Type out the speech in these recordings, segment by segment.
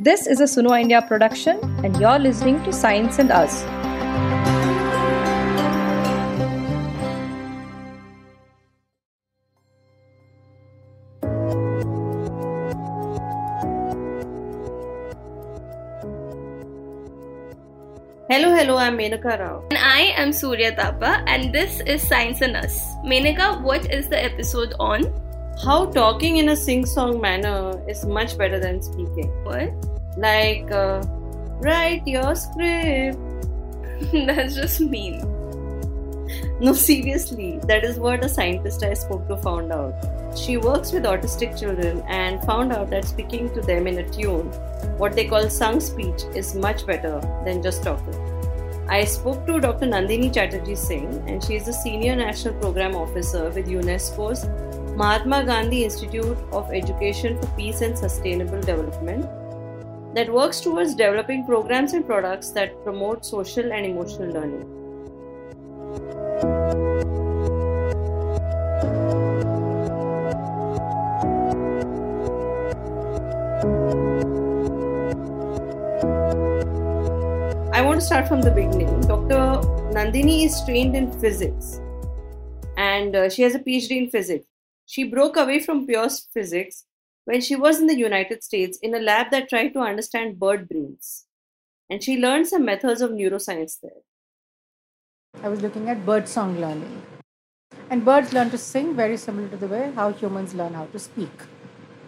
This is a Suno India production, and you're listening to Science and Us. Hello, hello, I'm Menaka Rao. And I am Surya Tapa, and this is Science and Us. Menaka, what is the episode on? How talking in a sing song manner is much better than speaking. What? Like, uh, write your script. That's just mean. No, seriously, that is what a scientist I spoke to found out. She works with autistic children and found out that speaking to them in a tune, what they call sung speech, is much better than just talking. I spoke to Dr. Nandini Chatterjee Singh, and she is a senior national program officer with UNESCO's Mahatma Gandhi Institute of Education for Peace and Sustainable Development that works towards developing programs and products that promote social and emotional learning. I want to start from the beginning. Dr. Nandini is trained in physics and uh, she has a PhD in physics. She broke away from pure physics when she was in the United States in a lab that tried to understand bird brains. And she learned some methods of neuroscience there. I was looking at bird song learning. And birds learn to sing very similar to the way how humans learn how to speak.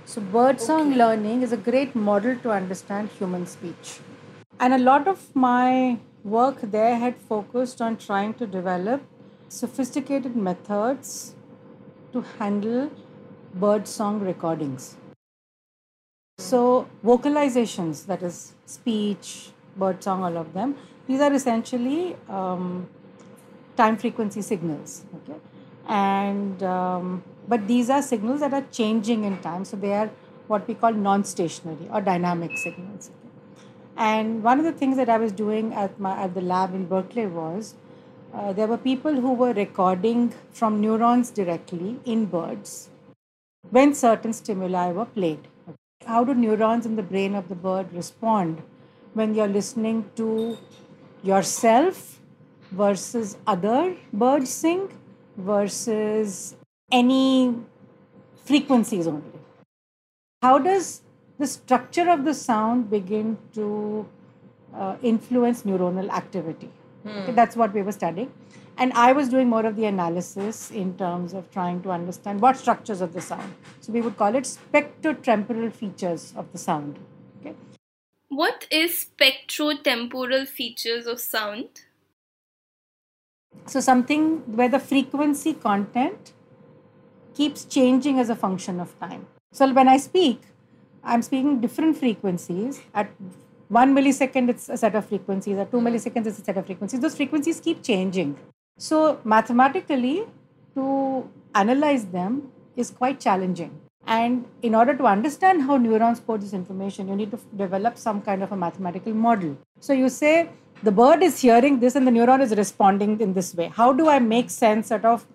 So, bird song learning is a great model to understand human speech. And a lot of my work there had focused on trying to develop sophisticated methods to handle bird song recordings. So, vocalizations, that is speech, bird song, all of them, these are essentially um, time frequency signals. Okay? And um, but these are signals that are changing in time, so they are what we call non stationary or dynamic signals. And one of the things that I was doing at my at the lab in Berkeley was uh, there were people who were recording from neurons directly in birds when certain stimuli were played. How do neurons in the brain of the bird respond when you're listening to yourself versus other birds sing versus any frequencies only? How does the structure of the sound begin to uh, influence neuronal activity? Okay, that's what we were studying. And I was doing more of the analysis in terms of trying to understand what structures of the sound. So we would call it spectrotemporal features of the sound. Okay. What is spectrotemporal features of sound? So something where the frequency content keeps changing as a function of time. So when I speak, I'm speaking different frequencies. At one millisecond, it's a set of frequencies. At two hmm. milliseconds, it's a set of frequencies. Those frequencies keep changing. So mathematically, to analyze them is quite challenging. And in order to understand how neurons code this information, you need to develop some kind of a mathematical model. So you say the bird is hearing this and the neuron is responding in this way. How do I make sense out of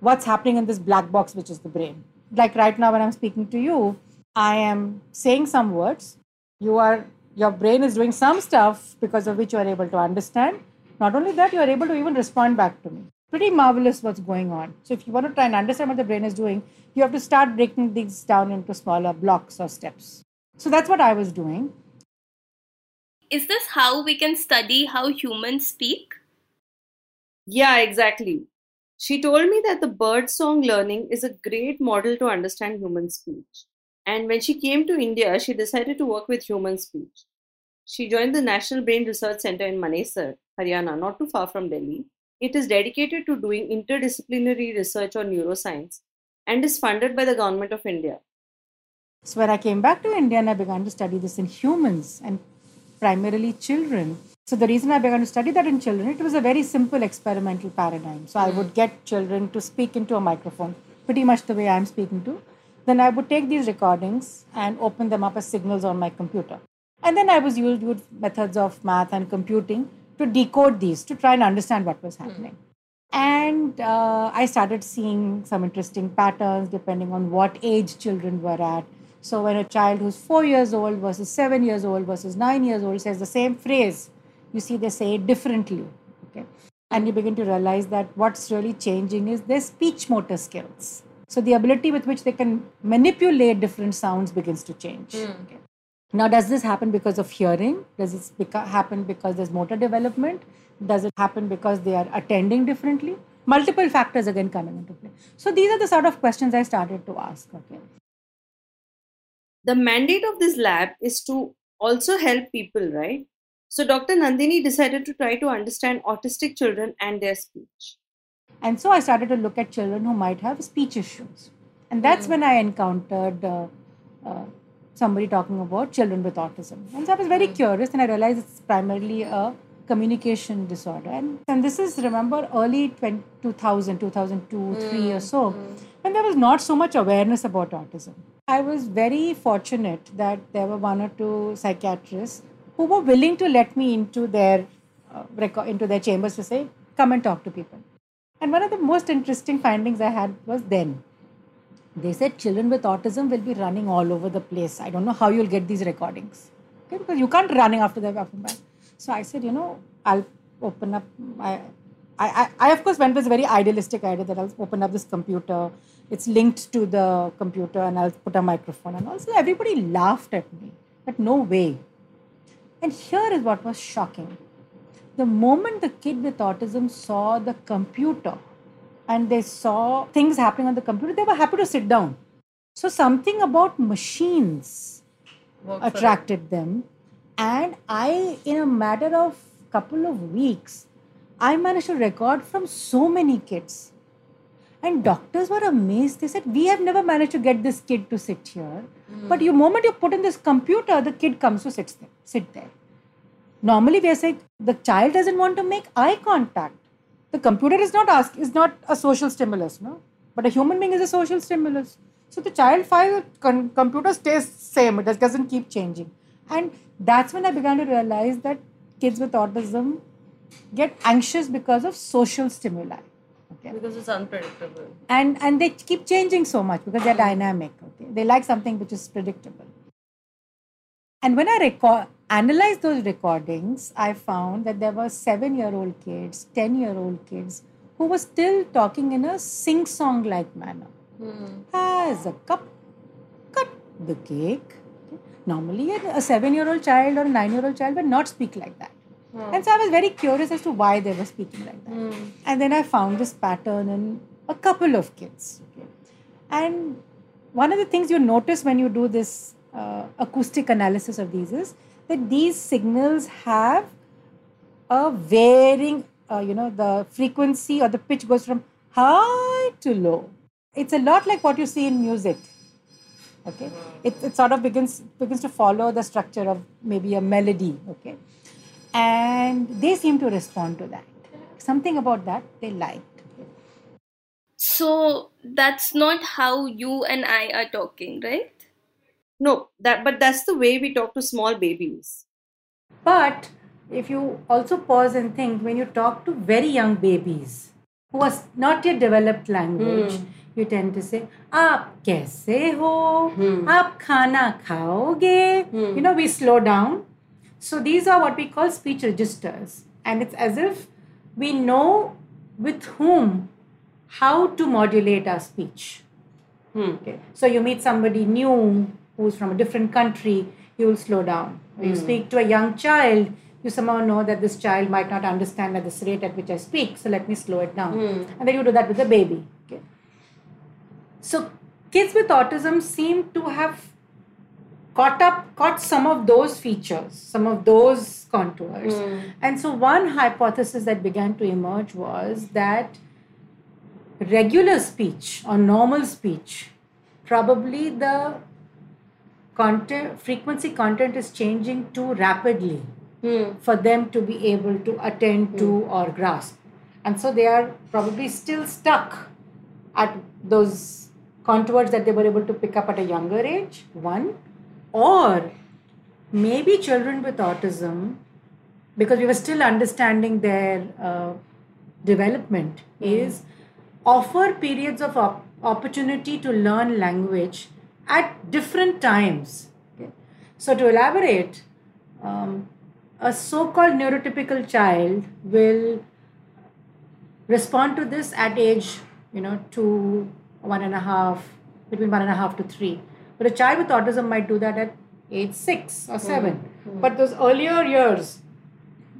what's happening in this black box, which is the brain? Like right now, when I'm speaking to you, I am saying some words. You are your brain is doing some stuff because of which you are able to understand. Not only that, you are able to even respond back to me. Pretty marvelous what's going on. So, if you want to try and understand what the brain is doing, you have to start breaking these down into smaller blocks or steps. So, that's what I was doing. Is this how we can study how humans speak? Yeah, exactly. She told me that the bird song learning is a great model to understand human speech. And when she came to India, she decided to work with human speech. She joined the National Brain Research Center in Manesar, Haryana, not too far from Delhi. It is dedicated to doing interdisciplinary research on neuroscience and is funded by the Government of India. So, when I came back to India and I began to study this in humans and primarily children. So, the reason I began to study that in children, it was a very simple experimental paradigm. So, I would hmm. get children to speak into a microphone, pretty much the way I'm speaking to then I would take these recordings and open them up as signals on my computer. And then I was used with methods of math and computing to decode these to try and understand what was happening. Mm. And uh, I started seeing some interesting patterns depending on what age children were at. So when a child who's four years old versus seven years old versus nine years old says the same phrase, you see they say it differently. Okay. And you begin to realize that what's really changing is their speech motor skills. So the ability with which they can manipulate different sounds begins to change. Okay. Now, does this happen because of hearing? Does this beca- happen because there's motor development? Does it happen because they are attending differently? Multiple factors again coming into play. So these are the sort of questions I started to ask. Okay. The mandate of this lab is to also help people, right? So Dr. Nandini decided to try to understand autistic children and their speech. And so I started to look at children who might have speech issues. And that's when I encountered uh, uh, somebody talking about children with autism. And so I was very hmm. curious and I realized it's primarily a communication disorder. And, and this is, remember, early 20, 2000, 2002, hmm, 3 or so, hmm. when there was not so much awareness about autism. I was very fortunate that there were one or two psychiatrists who were willing to let me into their uh, into their chambers to say, come and talk to people. And one of the most interesting findings I had was then. They said children with autism will be running all over the place. I don't know how you'll get these recordings. Okay, because you can't running after the weapon So I said, you know, I'll open up. I, I, I of course went with a very idealistic idea that I'll open up this computer. It's linked to the computer, and I'll put a microphone. And also, everybody laughed at me. But no way. And here is what was shocking. The moment the kid with autism saw the computer and they saw things happening on the computer, they were happy to sit down. So something about machines attracted them. And I, in a matter of couple of weeks, I managed to record from so many kids. And doctors were amazed. They said, We have never managed to get this kid to sit here. But the moment you put in this computer, the kid comes to sit there. Sit there. Normally, we are saying the child doesn't want to make eye contact. The computer is not ask is not a social stimulus, no. But a human being is a social stimulus. So the child file con- computer stays same. It just doesn't keep changing. And that's when I began to realize that kids with autism get anxious because of social stimuli. Okay Because it's unpredictable. and and they keep changing so much because they're dynamic okay they like something which is predictable and when i record analyzed those recordings i found that there were 7 year old kids 10 year old kids who were still talking in a sing song like manner hmm. as a cup cut the cake. Normally a, 7 year old child or a 9 year old child would not speak like that. Hmm. And so I was very curious as to why they were speaking like that. Hmm. And then I found this pattern in a couple of kids. Okay. And one of the things you notice when you do this uh, acoustic analysis of these is that these signals have a varying, uh, you know, the frequency or the pitch goes from high to low. It's a lot like what you see in music. Okay, it, it sort of begins begins to follow the structure of maybe a melody. Okay, and they seem to respond to that. Something about that they liked. So that's not how you and I are talking, right? No, that but that's the way we talk to small babies. But if you also pause and think, when you talk to very young babies who are not yet developed language, hmm. you tend to say, "Aap kaise ho? Hmm. Aap khana khaoge?" Hmm. You know, we slow down. So these are what we call speech registers, and it's as if we know with whom how to modulate our speech. Okay. So you meet somebody new who's from a different country, you will slow down. When you hmm. speak to a young child, you somehow know that this child might not understand at this rate at which I speak, so let me slow it down. Hmm. And then you do that with the baby. Okay. So kids with autism seem to have caught up, caught some of those features, some of those contours. Hmm. And so one hypothesis that began to emerge was that regular speech or normal speech, probably the content frequency content is changing too rapidly hmm. for them to be able to attend to hmm. or grasp. And so they are probably still stuck at those contours that they were able to pick up at a younger age, one. Or maybe children with autism, because we were still understanding their uh, development, hmm. is offer periods of op- opportunity to learn language at different times. Okay? So, to elaborate, um, a so called neurotypical child will respond to this at age, you know, two, one and a half, between one and a half to three. But a child with autism might do that at age six or 7 Mm-hmm. But those earlier years,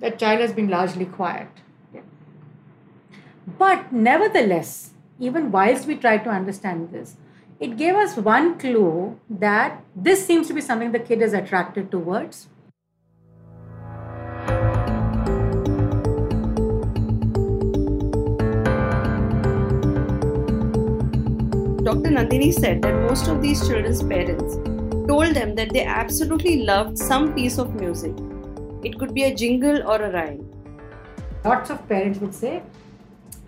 that child has been largely quiet. But nevertheless, even whilst we try to understand this, it gave us one clue that this seems to be something the kid is attracted towards. Dr. Nandini said that most of these children's parents told them that they absolutely loved some piece of music. It could be a jingle or a rhyme. Lots of parents would say,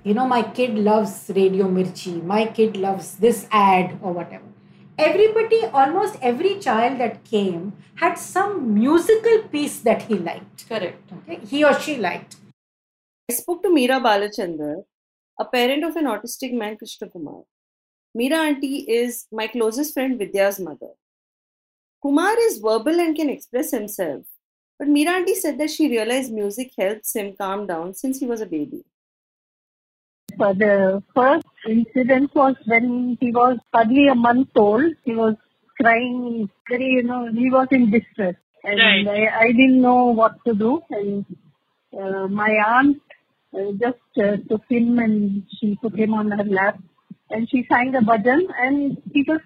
you know, my kid loves Radio Mirchi, my kid loves this ad or whatever. Everybody, almost every child that came had some musical piece that he liked. Correct. Okay, he or she liked. I spoke to Meera Balachandar, a parent of an autistic man, Krishna Kumar. Meera auntie is my closest friend Vidya's mother. Kumar is verbal and can express himself, but Meera auntie said that she realized music helps him calm down since he was a baby. The first incident was when he was hardly a month old. He was crying very, you know, he was in distress. And I, I didn't know what to do. And uh, my aunt uh, just uh, took him and she put him on her lap and she sang a bhajan and he just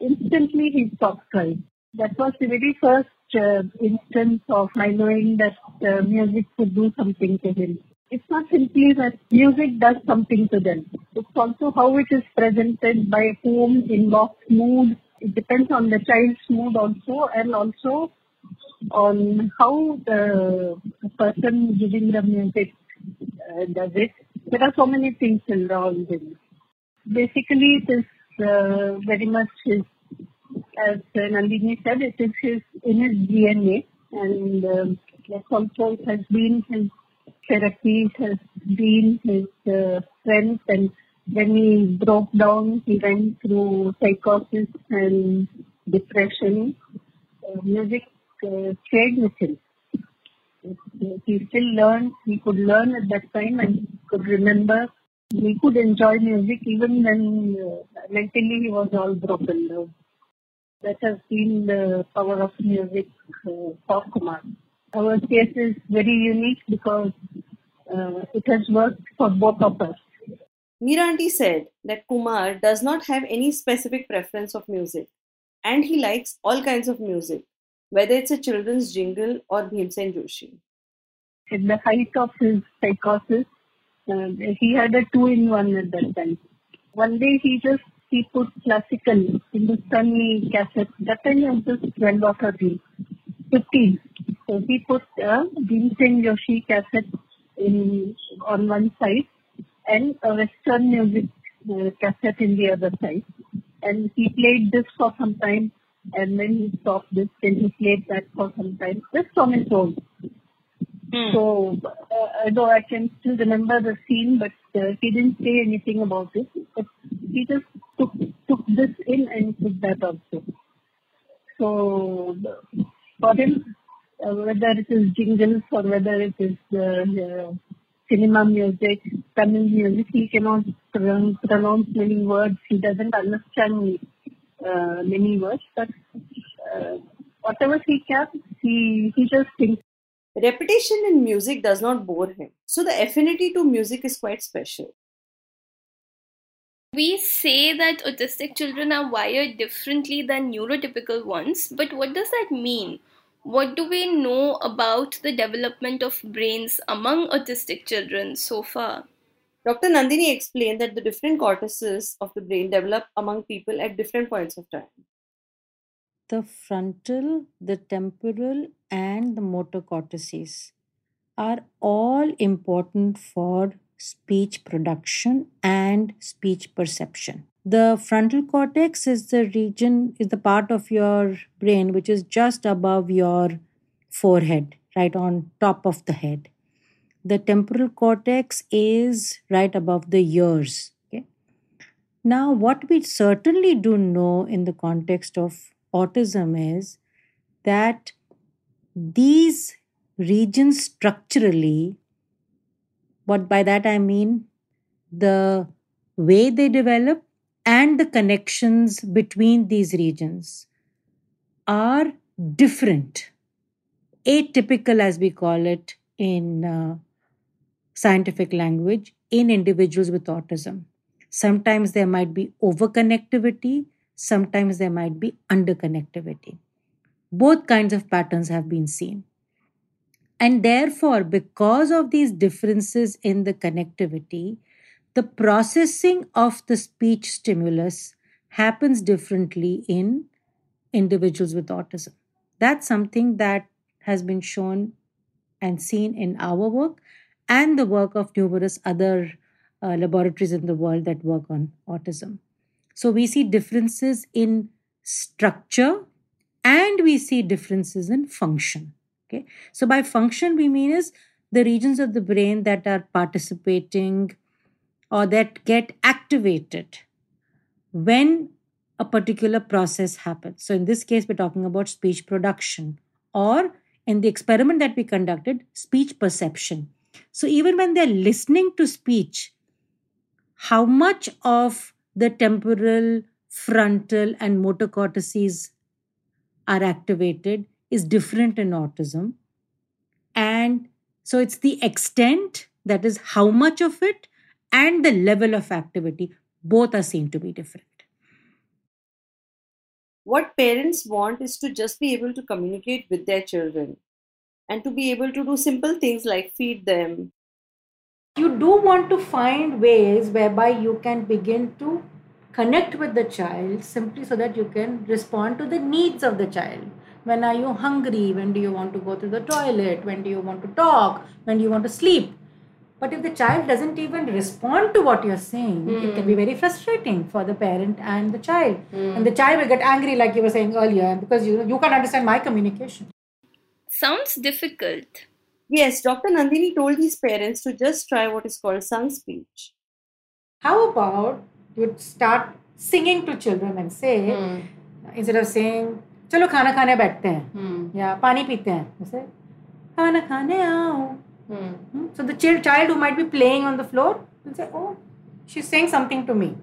instantly he stopped crying. That was the very first uh, instance of my knowing that uh, music could do something to him. It's not simply that music does something to them. It's also how it is presented by whom, in what mood. It depends on the child's mood also and also on how the person giving the music uh, does it. There are so many things involved in. Basically, it is uh, very much his, as uh, Nandini said, it is his in his DNA, and um, that also has been his therapy, has been his uh, strength, and when he broke down, he went through psychosis and depression. Uh, music uh, stayed with him. He still learned, he could learn at that time and could remember. He could enjoy music even when uh, mentally he was all broken down. That has been the power of music uh, for Kumar. Our case is very unique because it has worked for both of us. Meera auntie said that Kumar does not have any specific preference of music and he likes all kinds of music, whether it's a children's jingle or Bhimsen Joshi. At the height of his psychosis, uh, he had a two-in-one at that time. One day he just he put classical Hindustani cassette. That time was just 12 or 13, 15. So he put a Bhimsen Joshi cassette in on one side and a Western music uh, cassette in the other side. And he played this for some time and then he stopped this, and he played that for some time, just on his own. So, uh, though I can still remember the scene, but uh, he didn't say anything about it. But he just took took this in and took that also. So, for him, whether it is jingles or whether it is uh, cinema music, Tamil music, he cannot pron- pronounce many words. He doesn't understand uh, many words, but uh, whatever he can, he he just thinks. Repetition in music does not bore him, so the affinity to music is quite special. We say that autistic children are wired differently than neurotypical ones, but what does that mean? What do we know about the development of brains among autistic children so far? Dr. Nandini explained that the different cortices of the brain develop among people at different points of time. The frontal, the temporal, and the motor cortices are all important for speech production and speech perception. The frontal cortex is the region, is the part of your brain which is just above your forehead, right on top of the head. The temporal cortex is right above the ears. Okay. Now, what we certainly do know in the context of autism is that these regions structurally, what by that I mean the way they develop and the connections between these regions are different, atypical as we call it in uh, scientific language, in individuals with autism. Sometimes there might be overconnectivity, sometimes there might be underconnectivity. Both kinds of patterns have been seen. And therefore, because of these differences in the connectivity, the processing of the speech stimulus happens differently in individuals with autism. That's something that has been shown and seen in our work and the work of numerous other uh, laboratories in the world that work on autism. So we see differences in structure and we see differences in function. Okay. So by function, we mean is the regions of the brain that are participating or that get activated when a particular process happens. So in this case, we're talking about speech production or in the experiment that we conducted, speech perception. So even when they're listening to speech, how much of the temporal, frontal, and motor cortices are activated is different in autism. And so it's the extent, that is, how much of it, and the level of activity, both are seen to be different. What parents want is to just be able to communicate with their children and to be able to do simple things like feed them, you do want to find ways whereby you can begin to connect with the child simply so that you can respond to the needs of the child. When are you hungry? When do you want to go to the toilet? When do you want to talk? When do you want to sleep but if the child doesn't even respond to what you're saying mm. it can be very frustrating for the parent and the child mm. and the child will get angry like you were saying earlier because you you can't understand my communication sounds difficult Yes, Dr. Nandini told these parents to just try what is called sung speech. How about you start singing to children and say, hmm. instead of saying, चलो खाना खाने बैठते हैं hmm. या पानी पीते हैं जैसे खाना खाने आओ Hmm. so the child child who might be playing on the floor will say oh she's saying something to me.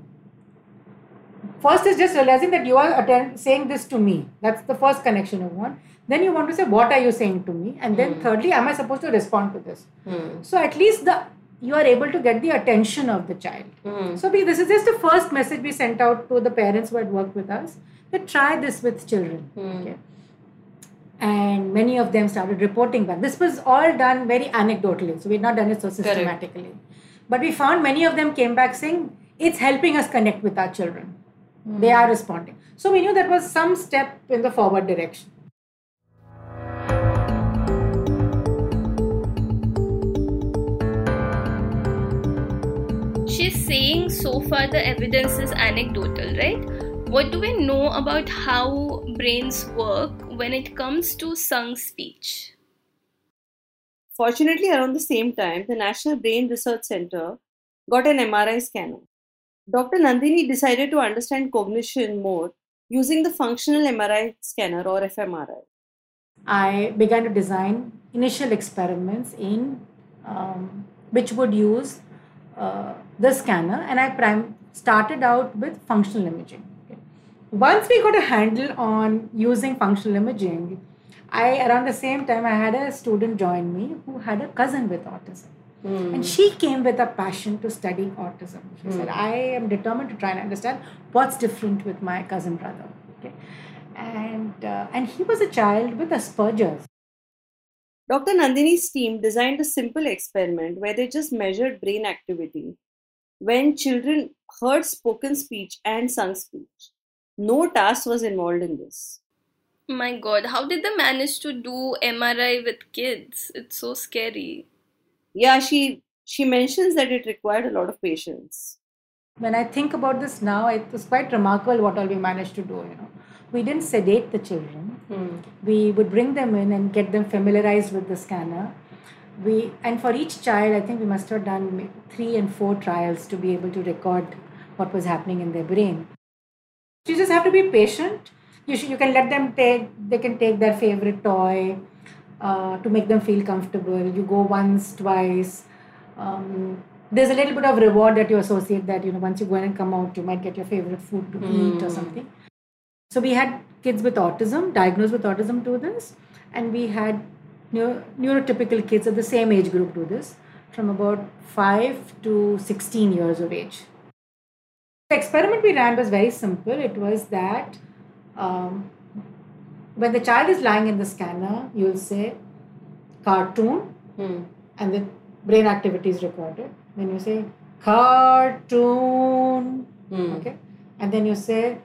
First is just realizing that you are attend, saying this to me. That's the first connection you want. Then you want to say what are you saying to me? And then mm. thirdly am i supposed to respond to this? Mm. so at least the you are able to get the attention of the child. Mm. so we, this is just the first message we sent out to the parents who had worked with us that try this with children. Okay and many of them started reporting back. This was all done very anecdotally so we've not done it so systematically. Correct. but we found many of them came back saying it's helping us connect with our children. Hmm. They are responding. So we knew that was some step in the forward direction. She's saying so far the evidence is anecdotal, right? What do we know about how brains work when it comes to sung speech? Fortunately, around the same time, the National Brain Research Center got an MRI scanner. Dr. Nandini decided to understand cognition more using the functional MRI scanner or fMRI. I began to design initial experiments in um, which would use uh, the scanner and I prim- started out with functional imaging. Okay. Once we got a handle on using functional imaging, I around the same time I had a student join me who had a cousin with autism. Mm. And she came with a passion to study autism. She mm. said, I am determined to try and understand what's different with my cousin brother. Okay. And, uh, and he was a child with Asperger's. Dr. Nandini's team designed a simple experiment where they just measured brain activity when children heard spoken speech and sung speech. No task was involved in this. My god, how did they manage to do MRI with kids? It's so scary. Yeah, she she mentions that it required a lot of patience. When I think about this now, it was quite remarkable what all we managed to do, you know. We didn't sedate the children. Hmm. We would bring them in and get them familiarized with the scanner we and for each child i think we must have done three and four trials to be able to record what was happening in their brain. You just have to be patient. You, should, you can let them take, they can take their favorite toy uh, to make them feel comfortable. You go once, twice. Um, there's a little bit of reward that you associate that, you know, once you go in and come out, you might get your favorite food to mm. eat or something. So we had kids with autism, diagnosed with autism do this, and we had neuro- neurotypical kids of the same age group do this from about 5 to 16 years of age. The experiment we ran was very simple. It was that um, when the child is lying in the scanner, you'll say cartoon hmm. and the brain activity is recorded. Then you say cartoon, hmm. okay, and then you say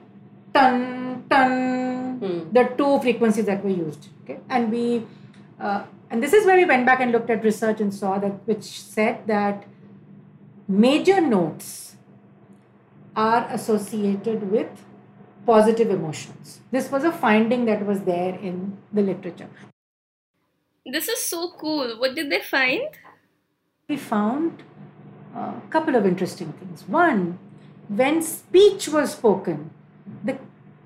ton ton. Hmm. The two frequencies that were used, okay, and we uh, and this is where we went back and looked at research and saw that which said that major notes are associated with positive emotions. This was a finding that was there in the literature. This is so cool. What did they find? We found a couple of interesting things. One, when speech was spoken, the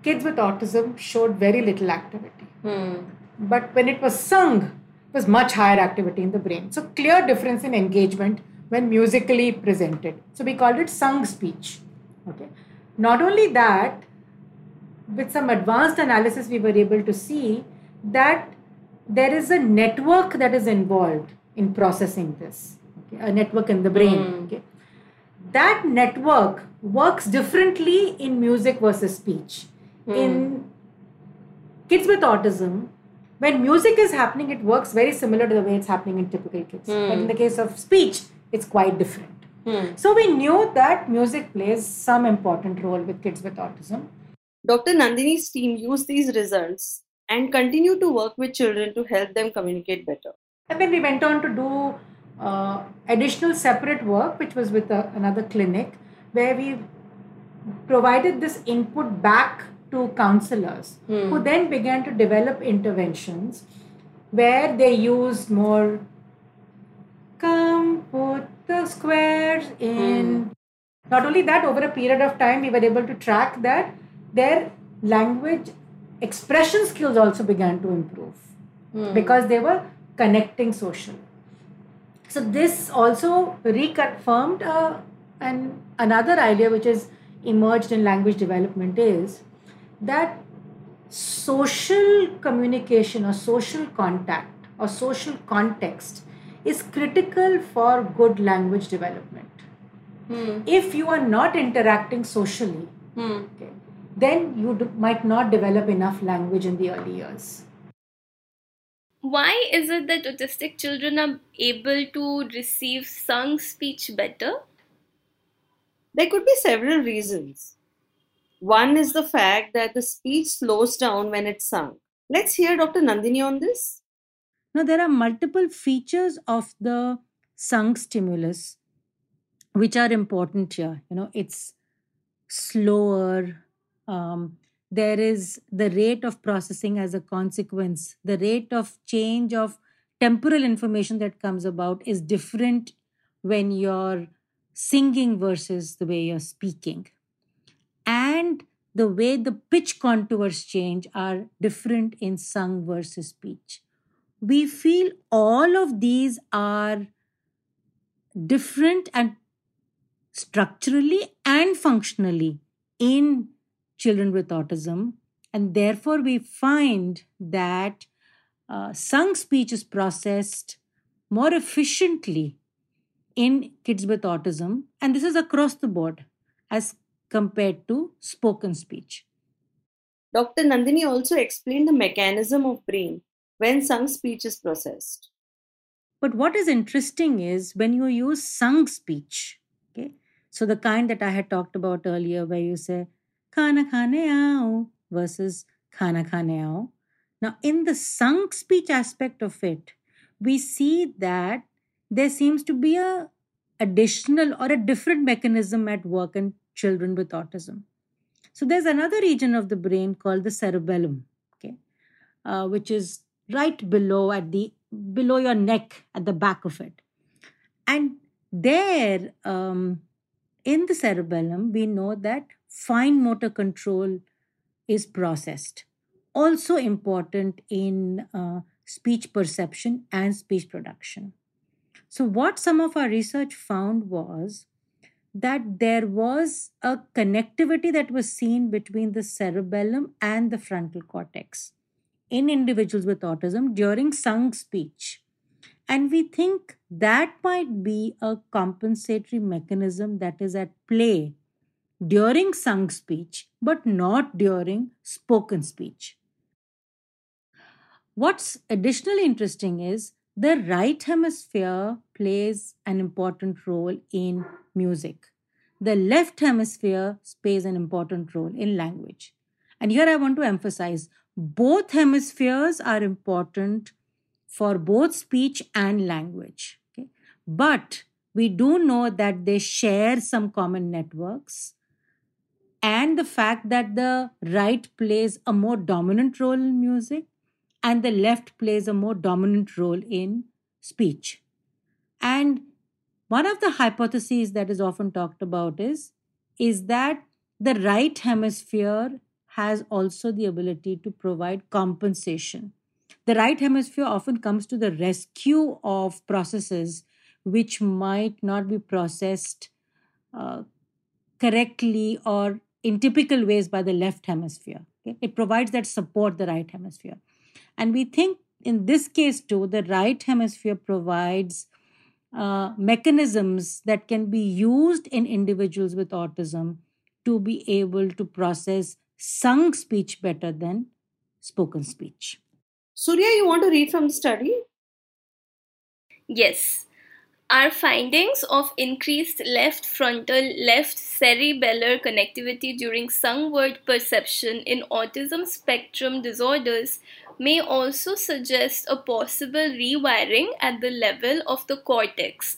kids with autism showed very little activity. Hmm. But when it was sung, it was much higher activity in the brain. So, clear difference in engagement when musically presented. So, we called it sung speech. Okay. Not only that, with some advanced analysis, we were able to see that there is a network that is involved in processing this, okay? a network in the brain. Mm. Okay? That network works differently in music versus speech. Mm. In kids with autism, when music is happening, it works very similar to the way it's happening in typical kids. Mm. But in the case of speech, it's quite different. Mm. So we knew that music plays some important role with kids with autism. Dr. Nandini's team used these results and continue to work with children to help them communicate better. And then we went on to do uh, additional separate work, which was with a, uh, another clinic, where we provided this input back to counselors hmm. who then began to develop interventions where they used more come put the squares in. Hmm. Not only that, over a period of time, we were able to track that their language expression skills also began to improve hmm. because they were connecting social So this also reconfirmed uh, and another idea which has emerged in language development is that social communication or social contact or social context is critical for good language development. Hmm. If you are not interacting socially, hmm. okay, then you d- might not develop enough language in the early years. Why is it that autistic children are able to receive sung speech better? There could be several reasons. One is the fact that the speech slows down when it's sung. Let's hear Dr. Nandini on this. Now, there are multiple features of the sung stimulus which are important here. You know, it's slower. Um, there is the rate of processing as a consequence. The rate of change of temporal information that comes about is different when you're singing versus the way you're speaking and the way the pitch contours change are different in sung versus speech. We feel all of these are different and structurally and functionally in children with autism, and therefore we find that uh, sung speech is processed more efficiently in kids with autism, and this is across the board as compared to spoken speech. Dr. Nandini also explained the mechanism of brain when sung speech is processed. But what is interesting is when you use sung speech, okay, so the kind that I had talked about earlier, where you say khana khane aao versus khana khane aao. Now, in the sung speech aspect of it, we see that there seems to be a additional or a different mechanism at work in children with autism. So there's another region of the brain called the cerebellum, okay, uh, which is right below at the below your neck at the back of it, and there um, in the cerebellum, we know that fine motor control is processed. Also important in uh, speech perception and speech production. So, what some of our research found was that there was a connectivity that was seen between the cerebellum and the frontal cortex in individuals with autism during sung speech. And we think that might be a compensatory mechanism that is at play during sung speech, but not during spoken speech. What's additionally interesting is the right hemisphere plays an important role in music. The left hemisphere plays an important role in language. And here I want to emphasize both hemispheres are important for both speech and language. Okay? But we do know that they share some common networks. And the fact that the right plays a more dominant role in music and the left plays a more dominant role in speech. And one of the hypotheses that is often talked about is, is that the right hemisphere has also the ability to provide compensation the right hemisphere often comes to the rescue of processes which might not be processed uh, correctly or in typical ways by the left hemisphere. It provides that support the right hemisphere. And we think in this case too, the right hemisphere provides uh, mechanisms that can be used in individuals with autism to be able to process sung speech better than spoken speech. Surya, you want to read from the study? Yes. Our findings of increased left frontal, left cerebellar connectivity during sung word perception in autism spectrum disorders may also suggest a possible rewiring at the level of the cortex,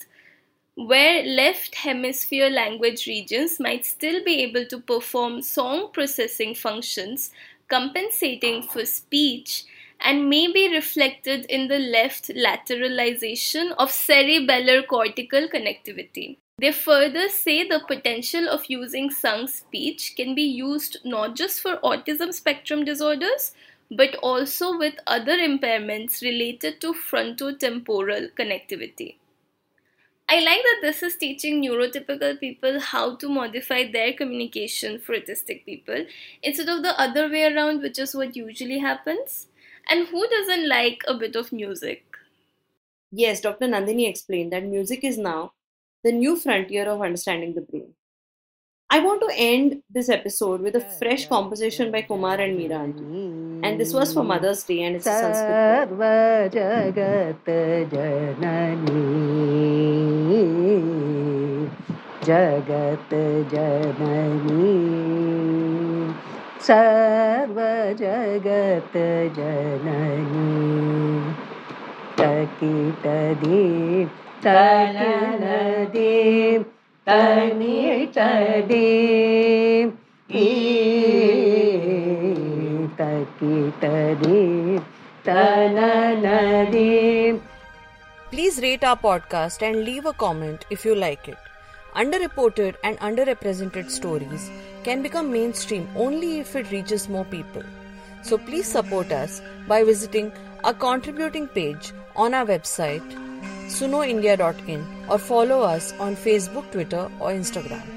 where left hemisphere language regions might still be able to perform song processing functions compensating for speech and may be reflected in the left lateralization of cerebellar cortical connectivity. They further say the potential of using sung speech can be used not just for autism spectrum disorders, but also with other impairments related to frontotemporal connectivity. I like that this is teaching neurotypical people how to modify their communication for autistic people instead of the other way around, which is what usually happens. And who doesn't like a bit of music? Yes, Dr. Nandini explained that music is now the new frontier of understanding the brain. I want to end this episode with a fresh composition by Kumar and Meera And this was for Mother's Day and it's a Sanskrit. Jagat Janani सर्वजगत् Janani तकिटदी तनदी தனியடே தகிட்டதே தனநதே Please rate our podcast and leave a comment if you like it. Underreported and underrepresented stories can become mainstream only if it reaches more people. So please support us by visiting our contributing page on our website sunoindia.in or follow us on Facebook, Twitter, or Instagram.